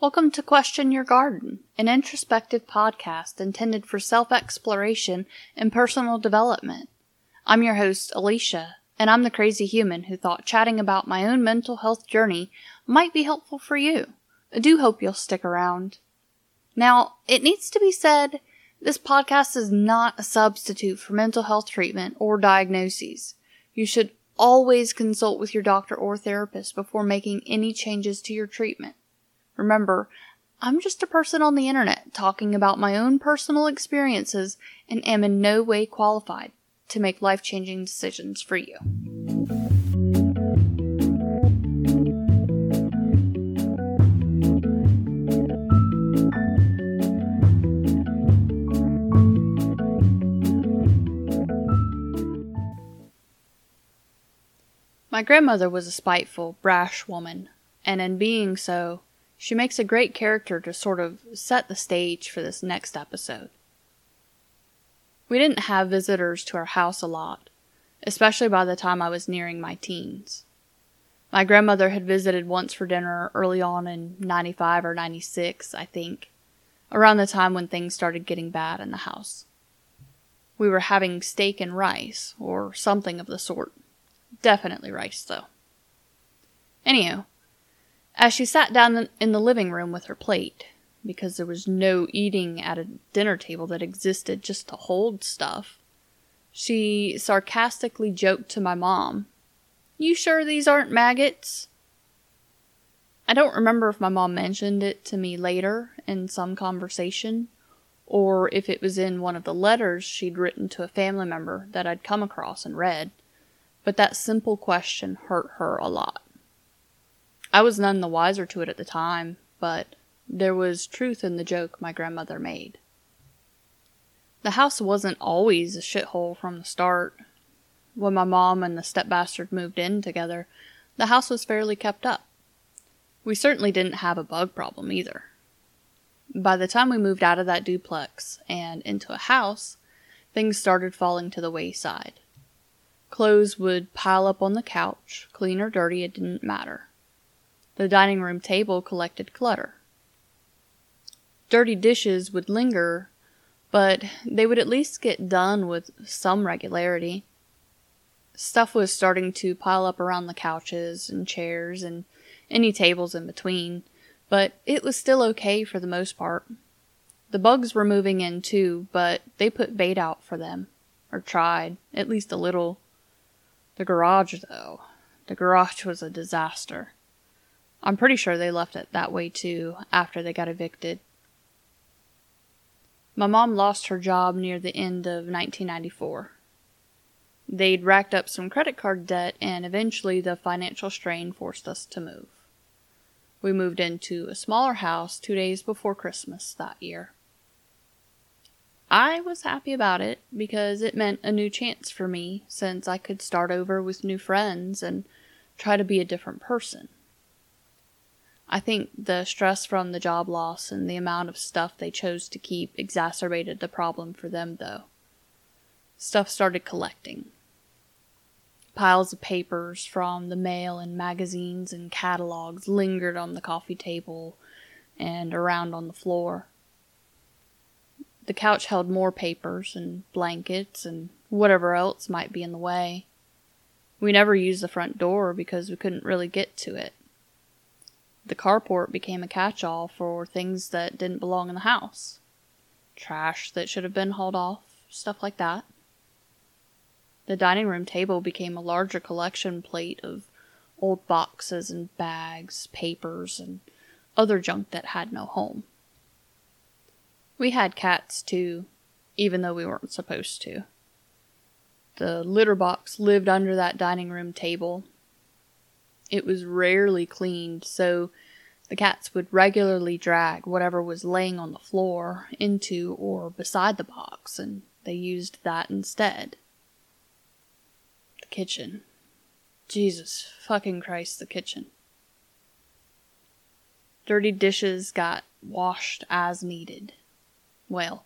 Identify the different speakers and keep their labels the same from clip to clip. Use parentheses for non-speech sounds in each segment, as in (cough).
Speaker 1: Welcome to Question Your Garden, an introspective podcast intended for self exploration and personal development. I'm your host, Alicia, and I'm the crazy human who thought chatting about my own mental health journey might be helpful for you. I do hope you'll stick around. Now, it needs to be said this podcast is not a substitute for mental health treatment or diagnoses. You should always consult with your doctor or therapist before making any changes to your treatment. Remember, I'm just a person on the internet talking about my own personal experiences and am in no way qualified to make life changing decisions for you. My grandmother was a spiteful, brash woman, and in being so, she makes a great character to sort of set the stage for this next episode. We didn't have visitors to our house a lot, especially by the time I was nearing my teens. My grandmother had visited once for dinner early on in 95 or 96, I think, around the time when things started getting bad in the house. We were having steak and rice, or something of the sort. Definitely rice, though. Anyhow, as she sat down in the living room with her plate, because there was no eating at a dinner table that existed just to hold stuff, she sarcastically joked to my mom, You sure these aren't maggots? I don't remember if my mom mentioned it to me later in some conversation, or if it was in one of the letters she'd written to a family member that I'd come across and read but that simple question hurt her a lot. I was none the wiser to it at the time, but there was truth in the joke my grandmother made. The house wasn't always a shithole from the start. When my mom and the stepbastard moved in together, the house was fairly kept up. We certainly didn't have a bug problem either. By the time we moved out of that duplex and into a house, things started falling to the wayside. Clothes would pile up on the couch, clean or dirty, it didn't matter. The dining room table collected clutter. Dirty dishes would linger, but they would at least get done with some regularity. Stuff was starting to pile up around the couches and chairs and any tables in between, but it was still okay for the most part. The bugs were moving in too, but they put bait out for them, or tried, at least a little. The garage, though, the garage was a disaster. I'm pretty sure they left it that way too after they got evicted. My mom lost her job near the end of 1994. They'd racked up some credit card debt, and eventually the financial strain forced us to move. We moved into a smaller house two days before Christmas that year. I was happy about it because it meant a new chance for me since I could start over with new friends and try to be a different person. I think the stress from the job loss and the amount of stuff they chose to keep exacerbated the problem for them, though. Stuff started collecting. Piles of papers from the mail and magazines and catalogs lingered on the coffee table and around on the floor. The couch held more papers and blankets and whatever else might be in the way. We never used the front door because we couldn't really get to it. The carport became a catch all for things that didn't belong in the house. Trash that should have been hauled off, stuff like that. The dining room table became a larger collection plate of old boxes and bags, papers, and other junk that had no home. We had cats too, even though we weren't supposed to. The litter box lived under that dining room table. It was rarely cleaned, so the cats would regularly drag whatever was laying on the floor into or beside the box, and they used that instead. The kitchen. Jesus fucking Christ, the kitchen. Dirty dishes got washed as needed. Well,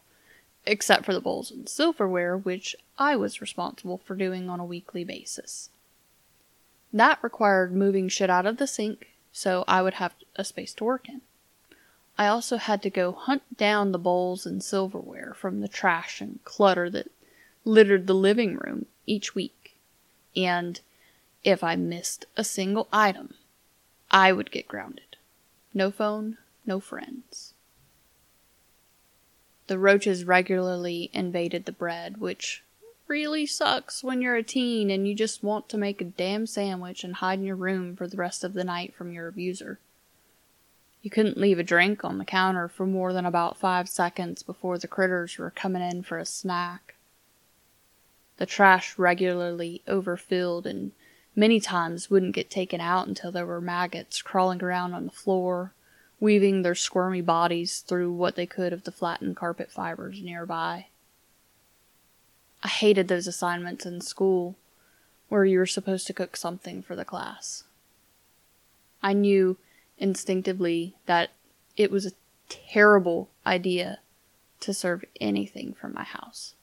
Speaker 1: except for the bowls and silverware, which I was responsible for doing on a weekly basis. That required moving shit out of the sink so I would have a space to work in. I also had to go hunt down the bowls and silverware from the trash and clutter that littered the living room each week. And if I missed a single item, I would get grounded. No phone, no friends. The roaches regularly invaded the bread, which really sucks when you're a teen and you just want to make a damn sandwich and hide in your room for the rest of the night from your abuser. You couldn't leave a drink on the counter for more than about five seconds before the critters were coming in for a snack. The trash regularly overfilled and many times wouldn't get taken out until there were maggots crawling around on the floor, weaving their squirmy bodies through what they could of the flattened carpet fibers nearby. I hated those assignments in school where you were supposed to cook something for the class. I knew instinctively that it was a terrible idea to serve anything from my house.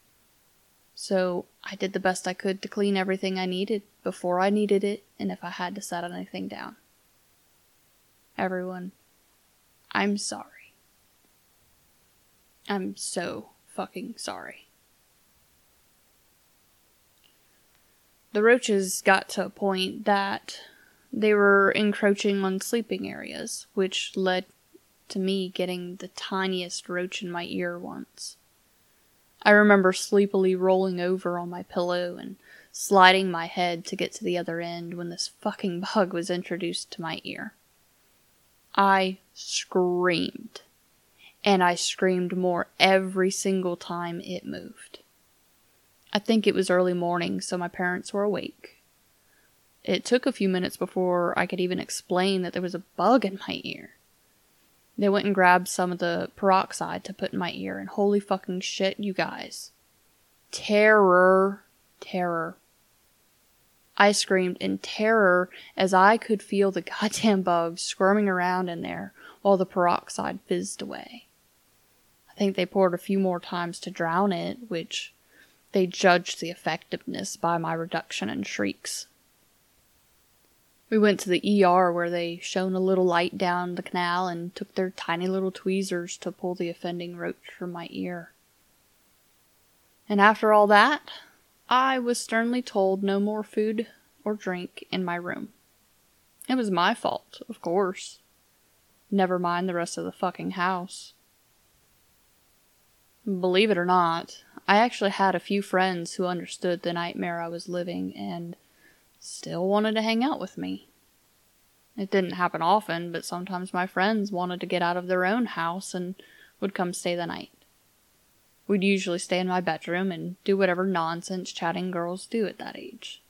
Speaker 1: So I did the best I could to clean everything I needed before I needed it and if I had to set anything down. Everyone, I'm sorry. I'm so fucking sorry. The roaches got to a point that they were encroaching on sleeping areas, which led to me getting the tiniest roach in my ear once. I remember sleepily rolling over on my pillow and sliding my head to get to the other end when this fucking (laughs) bug was introduced to my ear. I screamed, and I screamed more every single time it moved. I think it was early morning, so my parents were awake. It took a few minutes before I could even explain that there was a bug in my ear. They went and grabbed some of the peroxide to put in my ear, and holy fucking shit, you guys. Terror. Terror. I screamed in terror as I could feel the goddamn bug squirming around in there while the peroxide fizzed away. I think they poured a few more times to drown it, which they judged the effectiveness by my reduction in shrieks. We went to the ER where they shone a little light down the canal and took their tiny little tweezers to pull the offending roach from my ear. And after all that, I was sternly told no more food or drink in my room. It was my fault, of course. Never mind the rest of the fucking house. Believe it or not, I actually had a few friends who understood the nightmare I was living and still wanted to hang out with me. It didn't happen often, but sometimes my friends wanted to get out of their own house and would come stay the night. We'd usually stay in my bedroom and do whatever nonsense chatting girls do at that age.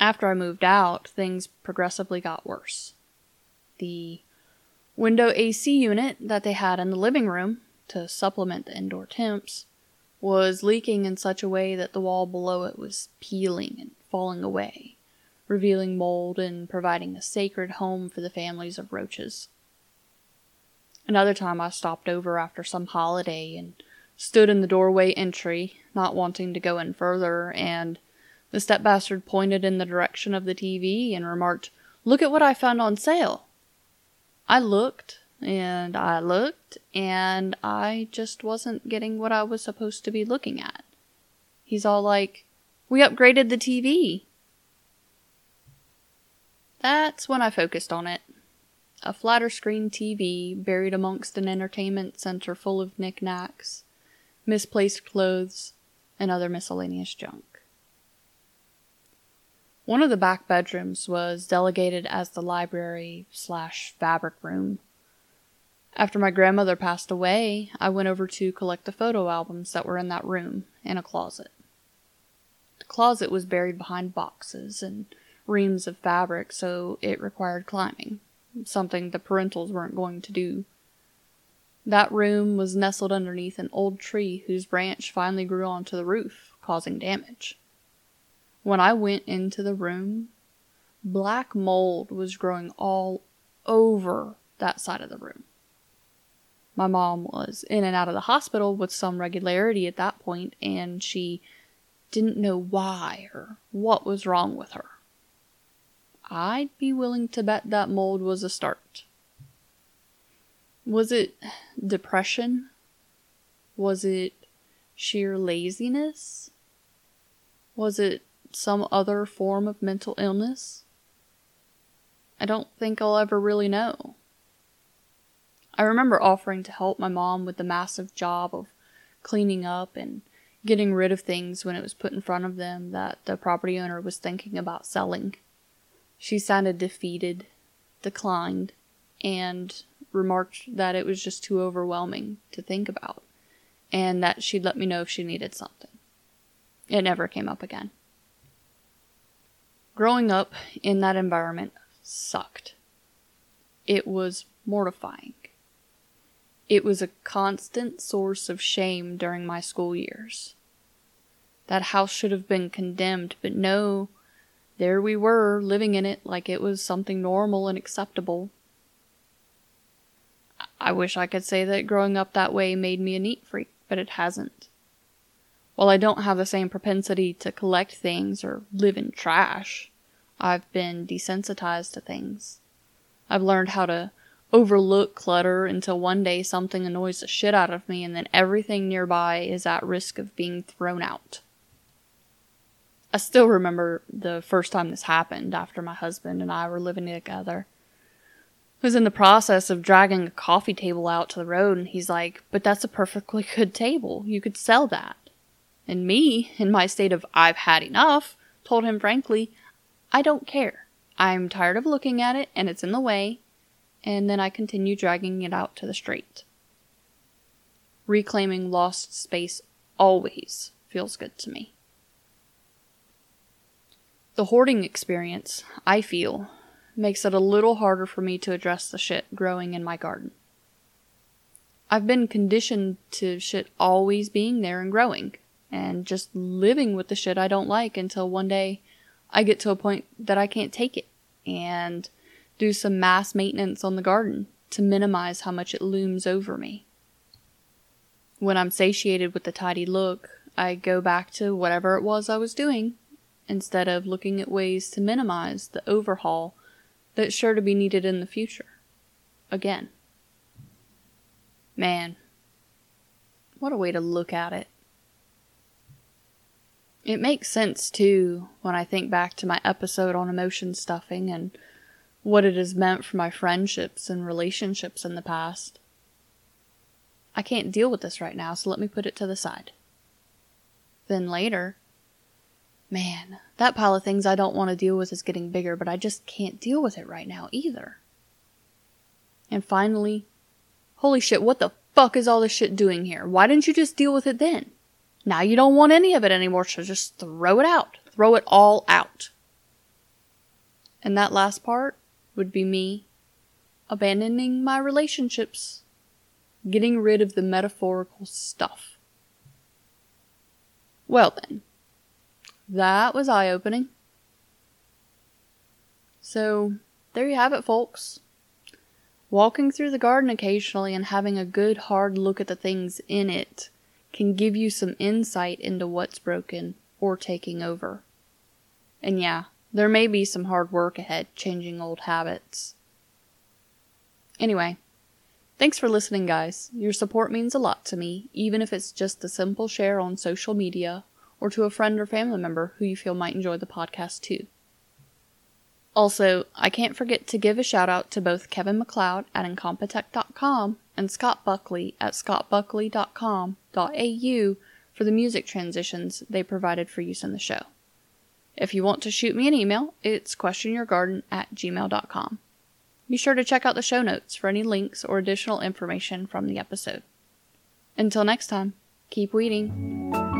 Speaker 1: After I moved out, things progressively got worse. The window AC unit that they had in the living room to supplement the indoor temps, was leaking in such a way that the wall below it was peeling and falling away, revealing mold and providing a sacred home for the families of roaches. Another time I stopped over after some holiday and stood in the doorway entry, not wanting to go in further, and the step bastard pointed in the direction of the TV and remarked, Look at what I found on sale. I looked, and I looked, and I just wasn't getting what I was supposed to be looking at. He's all like, We upgraded the TV. That's when I focused on it. A flatter screen TV buried amongst an entertainment center full of knickknacks, misplaced clothes, and other miscellaneous junk. One of the back bedrooms was delegated as the library slash fabric room after my grandmother passed away, I went over to collect the photo albums that were in that room in a closet. The closet was buried behind boxes and reams of fabric, so it required climbing, something the parentals weren't going to do. That room was nestled underneath an old tree whose branch finally grew onto the roof, causing damage. When I went into the room, black mold was growing all over that side of the room. My mom was in and out of the hospital with some regularity at that point, and she didn't know why or what was wrong with her. I'd be willing to bet that mold was a start. Was it depression? Was it sheer laziness? Was it some other form of mental illness? I don't think I'll ever really know. I remember offering to help my mom with the massive job of cleaning up and getting rid of things when it was put in front of them that the property owner was thinking about selling. She sounded defeated, declined, and remarked that it was just too overwhelming to think about, and that she'd let me know if she needed something. It never came up again. Growing up in that environment sucked. It was mortifying. It was a constant source of shame during my school years. That house should have been condemned, but no, there we were, living in it like it was something normal and acceptable. I wish I could say that growing up that way made me a neat freak, but it hasn't. While I don't have the same propensity to collect things or live in trash, I've been desensitized to things. I've learned how to overlook clutter until one day something annoys the shit out of me and then everything nearby is at risk of being thrown out. I still remember the first time this happened after my husband and I were living together. I was in the process of dragging a coffee table out to the road and he's like, But that's a perfectly good table. You could sell that. And me, in my state of I've had enough, told him frankly, I don't care. I'm tired of looking at it and it's in the way. And then I continue dragging it out to the street. Reclaiming lost space always feels good to me. The hoarding experience, I feel, makes it a little harder for me to address the shit growing in my garden. I've been conditioned to shit always being there and growing, and just living with the shit I don't like until one day I get to a point that I can't take it and do some mass maintenance on the garden to minimize how much it looms over me. When I'm satiated with the tidy look, I go back to whatever it was I was doing instead of looking at ways to minimize the overhaul that's sure to be needed in the future. Again. Man, what a way to look at it. It makes sense, too, when I think back to my episode on emotion stuffing and what it has meant for my friendships and relationships in the past. I can't deal with this right now, so let me put it to the side. Then later, man, that pile of things I don't want to deal with is getting bigger, but I just can't deal with it right now either. And finally, holy shit, what the fuck is all this shit doing here? Why didn't you just deal with it then? Now you don't want any of it anymore, so just throw it out. Throw it all out. And that last part would be me abandoning my relationships, getting rid of the metaphorical stuff. Well then, that was eye opening. So, there you have it, folks. Walking through the garden occasionally and having a good hard look at the things in it can give you some insight into what's broken or taking over. And yeah, there may be some hard work ahead changing old habits. Anyway, thanks for listening, guys. Your support means a lot to me, even if it's just a simple share on social media or to a friend or family member who you feel might enjoy the podcast too. Also, I can't forget to give a shout out to both Kevin MacLeod at Incompetech.com and Scott Buckley at scottbuckley.com.au for the music transitions they provided for use in the show. If you want to shoot me an email, it's questionyourgarden at gmail.com. Be sure to check out the show notes for any links or additional information from the episode. Until next time, keep weeding.